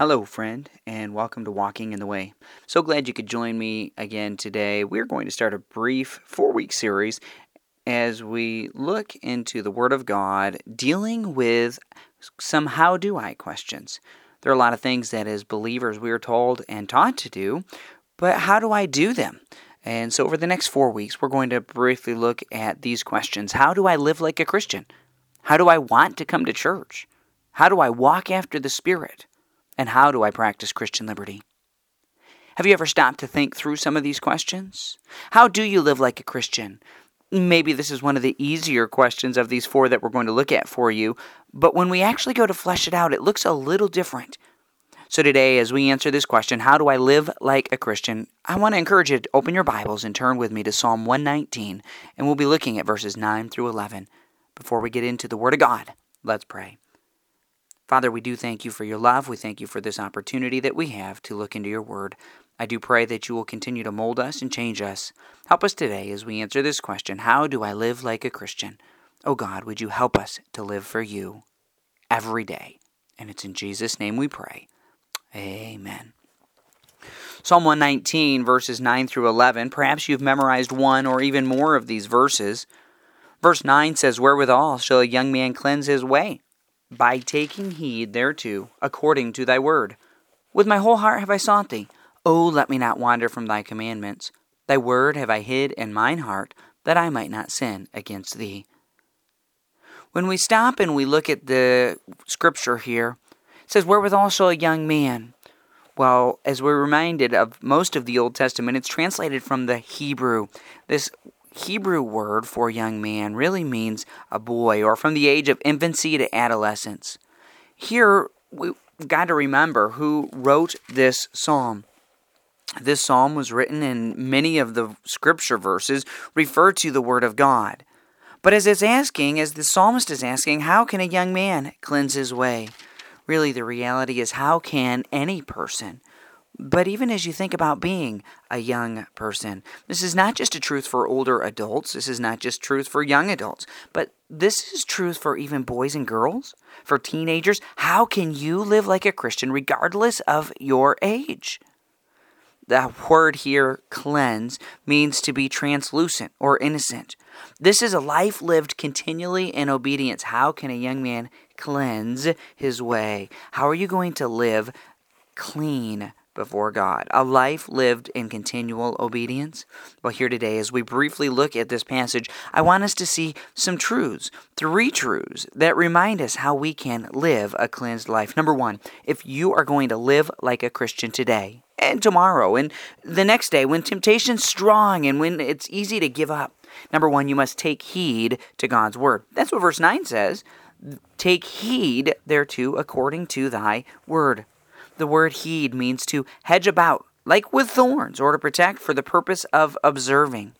Hello, friend, and welcome to Walking in the Way. So glad you could join me again today. We're going to start a brief four week series as we look into the Word of God dealing with some how do I questions. There are a lot of things that as believers we are told and taught to do, but how do I do them? And so, over the next four weeks, we're going to briefly look at these questions How do I live like a Christian? How do I want to come to church? How do I walk after the Spirit? And how do I practice Christian liberty? Have you ever stopped to think through some of these questions? How do you live like a Christian? Maybe this is one of the easier questions of these four that we're going to look at for you, but when we actually go to flesh it out, it looks a little different. So, today, as we answer this question, how do I live like a Christian? I want to encourage you to open your Bibles and turn with me to Psalm 119, and we'll be looking at verses 9 through 11. Before we get into the Word of God, let's pray. Father, we do thank you for your love. We thank you for this opportunity that we have to look into your word. I do pray that you will continue to mold us and change us. Help us today as we answer this question How do I live like a Christian? Oh God, would you help us to live for you every day? And it's in Jesus' name we pray. Amen. Psalm 119, verses 9 through 11. Perhaps you've memorized one or even more of these verses. Verse 9 says, Wherewithal shall a young man cleanse his way? By taking heed thereto, according to thy word. With my whole heart have I sought thee. O let me not wander from thy commandments. Thy word have I hid in mine heart, that I might not sin against thee. When we stop and we look at the scripture here, it says, Wherewithal shall a young man. Well, as we're reminded of most of the Old Testament, it's translated from the Hebrew. This Hebrew word for young man really means a boy or from the age of infancy to adolescence. Here, we've got to remember who wrote this psalm. This psalm was written in many of the scripture verses refer to the word of God. But as it's asking, as the psalmist is asking, how can a young man cleanse his way? Really, the reality is, how can any person? But even as you think about being a young person, this is not just a truth for older adults, this is not just truth for young adults, but this is truth for even boys and girls, for teenagers. How can you live like a Christian regardless of your age? The word here, cleanse, means to be translucent or innocent. This is a life lived continually in obedience. How can a young man cleanse his way? How are you going to live clean before God, a life lived in continual obedience? Well, here today, as we briefly look at this passage, I want us to see some truths, three truths that remind us how we can live a cleansed life. Number one, if you are going to live like a Christian today, and tomorrow, and the next day, when temptation's strong and when it's easy to give up, number one, you must take heed to God's word. That's what verse 9 says. Take heed thereto according to thy word. The word heed means to hedge about, like with thorns, or to protect for the purpose of observing.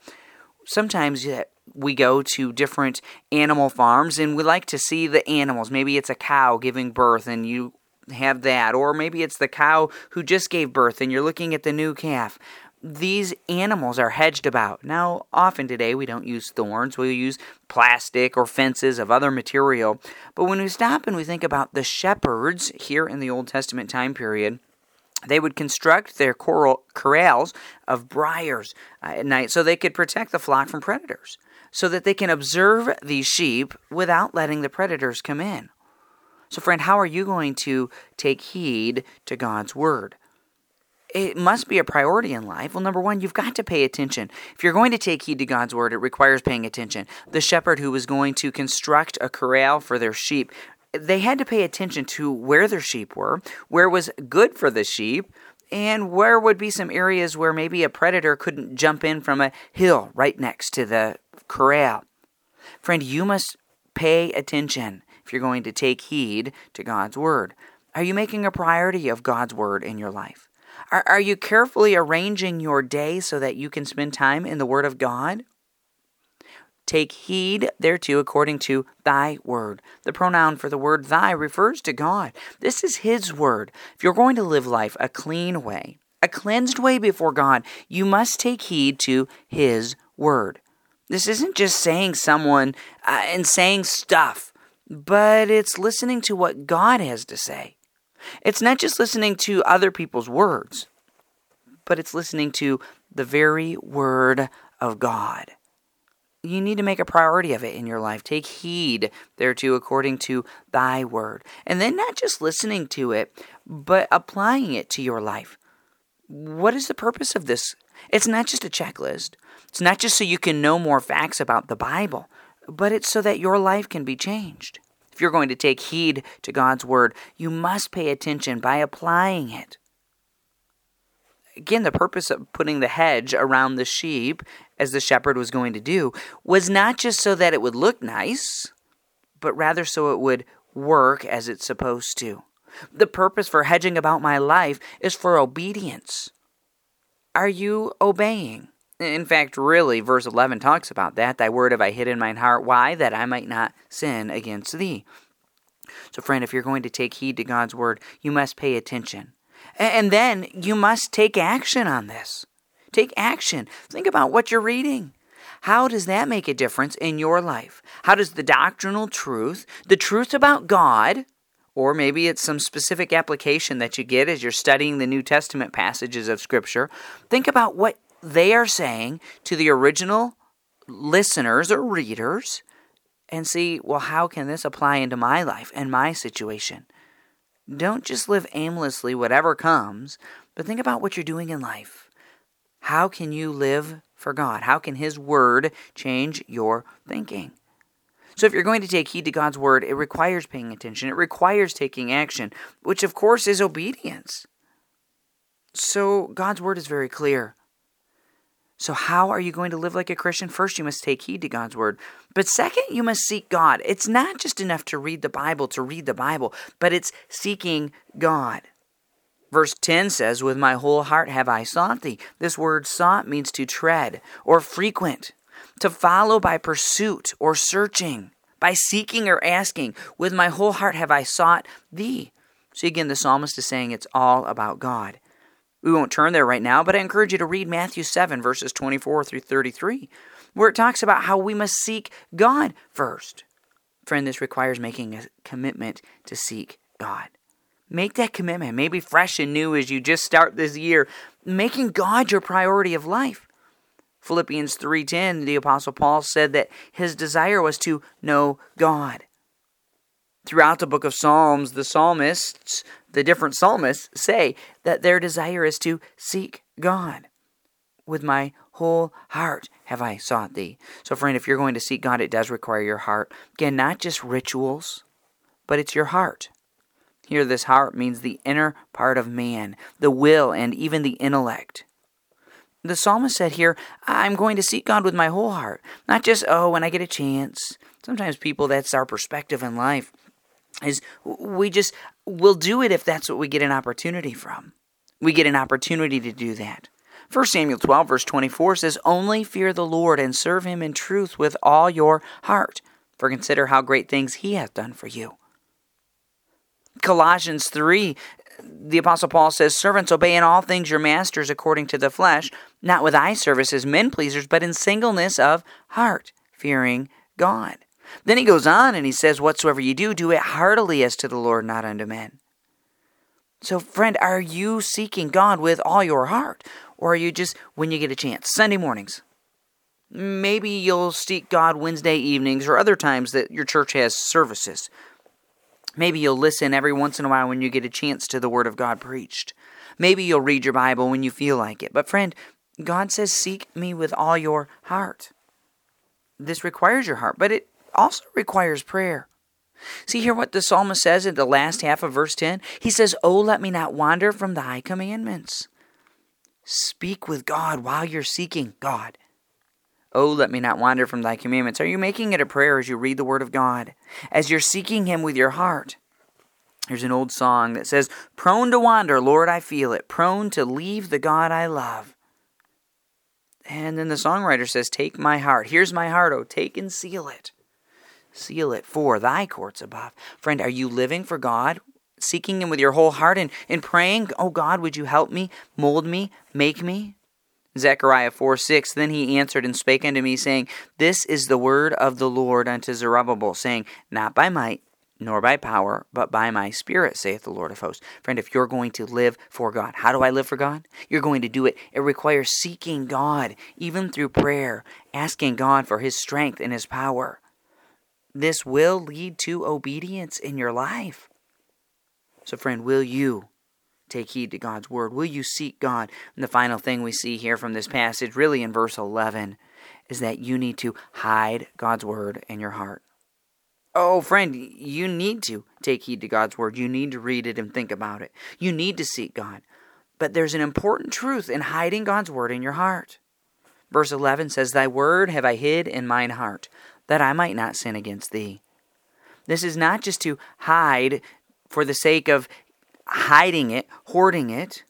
Sometimes we go to different animal farms and we like to see the animals. Maybe it's a cow giving birth and you have that, or maybe it's the cow who just gave birth and you're looking at the new calf these animals are hedged about. Now, often today we don't use thorns, we use plastic or fences of other material. But when we stop and we think about the shepherds here in the Old Testament time period, they would construct their coral corrals of briars uh, at night so they could protect the flock from predators, so that they can observe these sheep without letting the predators come in. So, friend, how are you going to take heed to God's word? It must be a priority in life. Well, number one, you've got to pay attention. If you're going to take heed to God's word, it requires paying attention. The shepherd who was going to construct a corral for their sheep, they had to pay attention to where their sheep were, where was good for the sheep, and where would be some areas where maybe a predator couldn't jump in from a hill right next to the corral. Friend, you must pay attention if you're going to take heed to God's word. Are you making a priority of God's word in your life? Are, are you carefully arranging your day so that you can spend time in the Word of God? Take heed thereto according to thy word. The pronoun for the word thy refers to God. This is his word. If you're going to live life a clean way, a cleansed way before God, you must take heed to his word. This isn't just saying someone uh, and saying stuff, but it's listening to what God has to say. It's not just listening to other people's words, but it's listening to the very word of God. You need to make a priority of it in your life. Take heed thereto according to thy word. And then not just listening to it, but applying it to your life. What is the purpose of this? It's not just a checklist. It's not just so you can know more facts about the Bible, but it's so that your life can be changed. You're going to take heed to God's word, you must pay attention by applying it again, the purpose of putting the hedge around the sheep, as the shepherd was going to do, was not just so that it would look nice, but rather so it would work as it's supposed to. The purpose for hedging about my life is for obedience. Are you obeying? In fact, really, verse 11 talks about that. Thy word have I hid in mine heart. Why? That I might not sin against thee. So, friend, if you're going to take heed to God's word, you must pay attention. And then you must take action on this. Take action. Think about what you're reading. How does that make a difference in your life? How does the doctrinal truth, the truth about God, or maybe it's some specific application that you get as you're studying the New Testament passages of Scripture, think about what they are saying to the original listeners or readers and see, well, how can this apply into my life and my situation? Don't just live aimlessly, whatever comes, but think about what you're doing in life. How can you live for God? How can His Word change your thinking? So, if you're going to take heed to God's Word, it requires paying attention, it requires taking action, which of course is obedience. So, God's Word is very clear. So, how are you going to live like a Christian? First, you must take heed to God's word. But second, you must seek God. It's not just enough to read the Bible to read the Bible, but it's seeking God. Verse 10 says, With my whole heart have I sought thee. This word sought means to tread or frequent, to follow by pursuit or searching, by seeking or asking. With my whole heart have I sought thee. So again, the psalmist is saying it's all about God. We won't turn there right now, but I encourage you to read Matthew 7, verses 24 through 33, where it talks about how we must seek God first. Friend, this requires making a commitment to seek God. Make that commitment, maybe fresh and new as you just start this year, making God your priority of life. Philippians 3:10 the apostle Paul said that his desire was to know God. Throughout the book of Psalms, the psalmists, the different psalmists say that their desire is to seek God. With my whole heart have I sought thee. So, friend, if you're going to seek God, it does require your heart. Again, not just rituals, but it's your heart. Here, this heart means the inner part of man, the will, and even the intellect. The psalmist said here, I'm going to seek God with my whole heart, not just, oh, when I get a chance. Sometimes people, that's our perspective in life is we just will do it if that's what we get an opportunity from. We get an opportunity to do that. 1 Samuel 12, verse 24 says, Only fear the Lord and serve him in truth with all your heart, for consider how great things he hath done for you. Colossians 3, the Apostle Paul says, Servants, obey in all things your masters according to the flesh, not with eye service as men pleasers, but in singleness of heart, fearing God. Then he goes on and he says, Whatsoever you do, do it heartily as to the Lord, not unto men. So, friend, are you seeking God with all your heart? Or are you just, when you get a chance, Sunday mornings? Maybe you'll seek God Wednesday evenings or other times that your church has services. Maybe you'll listen every once in a while when you get a chance to the Word of God preached. Maybe you'll read your Bible when you feel like it. But, friend, God says, Seek me with all your heart. This requires your heart, but it also requires prayer. See here what the psalmist says in the last half of verse 10? He says, Oh, let me not wander from thy commandments. Speak with God while you're seeking God. Oh, let me not wander from thy commandments. Are you making it a prayer as you read the word of God? As you're seeking him with your heart? There's an old song that says, Prone to wander, Lord, I feel it. Prone to leave the God I love. And then the songwriter says, Take my heart. Here's my heart, oh, take and seal it seal it for thy courts above. Friend, are you living for God? Seeking Him with your whole heart and, and praying, Oh God, would you help me, mold me, make me? Zechariah 4 6 Then he answered and spake unto me, saying, This is the word of the Lord unto Zerubbabel, saying, Not by might, nor by power, but by my Spirit, saith the Lord of hosts. Friend, if you're going to live for God, how do I live for God? You're going to do it. It requires seeking God, even through prayer, asking God for His strength and His power. This will lead to obedience in your life. So, friend, will you take heed to God's word? Will you seek God? And the final thing we see here from this passage, really in verse 11, is that you need to hide God's word in your heart. Oh, friend, you need to take heed to God's word. You need to read it and think about it. You need to seek God. But there's an important truth in hiding God's word in your heart. Verse 11 says, Thy word have I hid in mine heart, that I might not sin against thee. This is not just to hide for the sake of hiding it, hoarding it,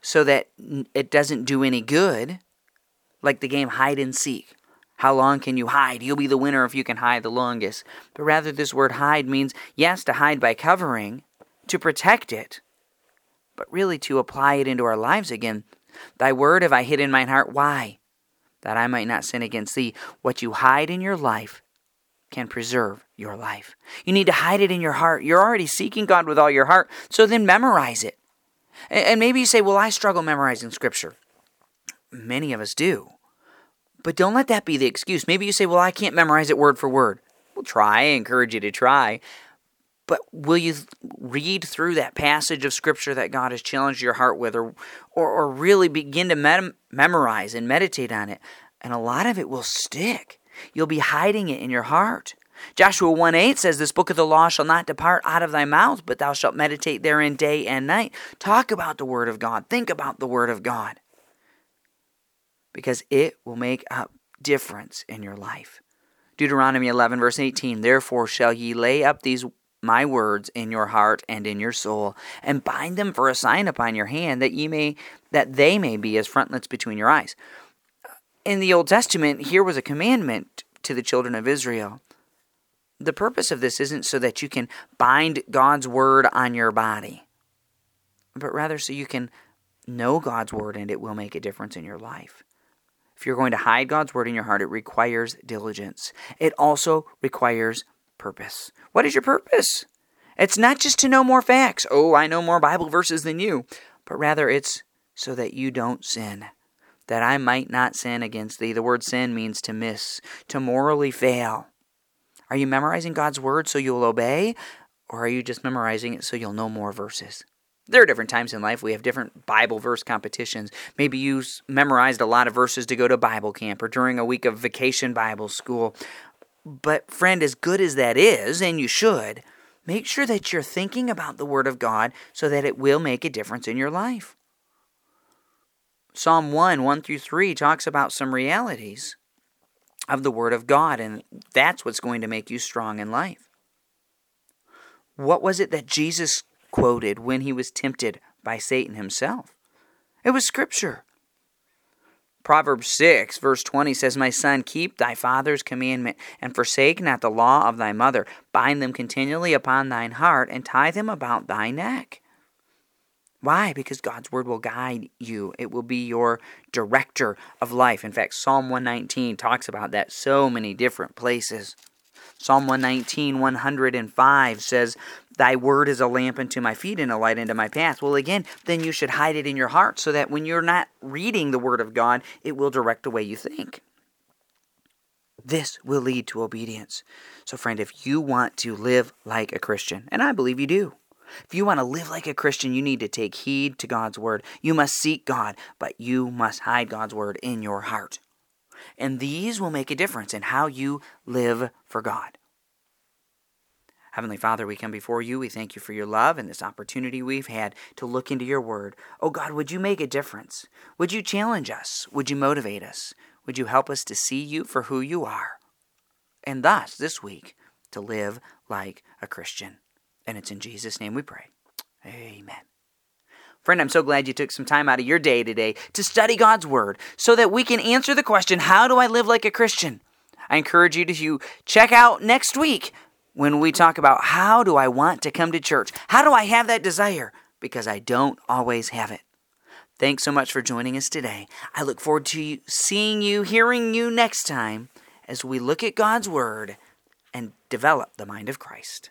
so that it doesn't do any good, like the game hide and seek. How long can you hide? You'll be the winner if you can hide the longest. But rather, this word hide means, yes, to hide by covering, to protect it, but really to apply it into our lives again. Thy word have I hid in mine heart. Why? That I might not sin against thee. What you hide in your life can preserve your life. You need to hide it in your heart. You're already seeking God with all your heart, so then memorize it. And maybe you say, Well, I struggle memorizing Scripture. Many of us do. But don't let that be the excuse. Maybe you say, well, I can't memorize it word for word. Well, try. I encourage you to try. But will you read through that passage of Scripture that God has challenged your heart with, or, or, or really begin to mem- memorize and meditate on it? And a lot of it will stick. You'll be hiding it in your heart. Joshua 1 8 says, This book of the law shall not depart out of thy mouth, but thou shalt meditate therein day and night. Talk about the Word of God. Think about the Word of God because it will make a difference in your life. Deuteronomy 11, verse 18 Therefore shall ye lay up these my words in your heart and in your soul, and bind them for a sign upon your hand, that ye may that they may be as frontlets between your eyes. In the Old Testament, here was a commandment to the children of Israel. The purpose of this isn't so that you can bind God's word on your body, but rather so you can know God's word and it will make a difference in your life. If you're going to hide God's word in your heart, it requires diligence. It also requires purpose. What is your purpose? It's not just to know more facts. Oh, I know more Bible verses than you. But rather, it's so that you don't sin, that I might not sin against thee. The word sin means to miss, to morally fail. Are you memorizing God's word so you'll obey? Or are you just memorizing it so you'll know more verses? There are different times in life we have different Bible verse competitions. Maybe you memorized a lot of verses to go to Bible camp or during a week of vacation Bible school. But, friend, as good as that is, and you should, make sure that you're thinking about the Word of God so that it will make a difference in your life. Psalm 1 1 through 3 talks about some realities of the Word of God, and that's what's going to make you strong in life. What was it that Jesus quoted when he was tempted by Satan himself. It was Scripture. Proverbs 6, verse 20 says, My son, keep thy father's commandment, and forsake not the law of thy mother. Bind them continually upon thine heart, and tie them about thy neck. Why? Because God's word will guide you. It will be your director of life. In fact, Psalm 119 talks about that so many different places. Psalm 119, 105 says, Thy word is a lamp unto my feet and a light unto my path. Well, again, then you should hide it in your heart so that when you're not reading the word of God, it will direct the way you think. This will lead to obedience. So, friend, if you want to live like a Christian, and I believe you do, if you want to live like a Christian, you need to take heed to God's word. You must seek God, but you must hide God's word in your heart. And these will make a difference in how you live for God. Heavenly Father, we come before you. We thank you for your love and this opportunity we've had to look into your word. Oh God, would you make a difference? Would you challenge us? Would you motivate us? Would you help us to see you for who you are? And thus, this week, to live like a Christian. And it's in Jesus' name we pray. Amen. Friend, I'm so glad you took some time out of your day today to study God's Word so that we can answer the question how do I live like a Christian? I encourage you to check out next week when we talk about how do I want to come to church? How do I have that desire? Because I don't always have it. Thanks so much for joining us today. I look forward to seeing you, hearing you next time as we look at God's Word and develop the mind of Christ.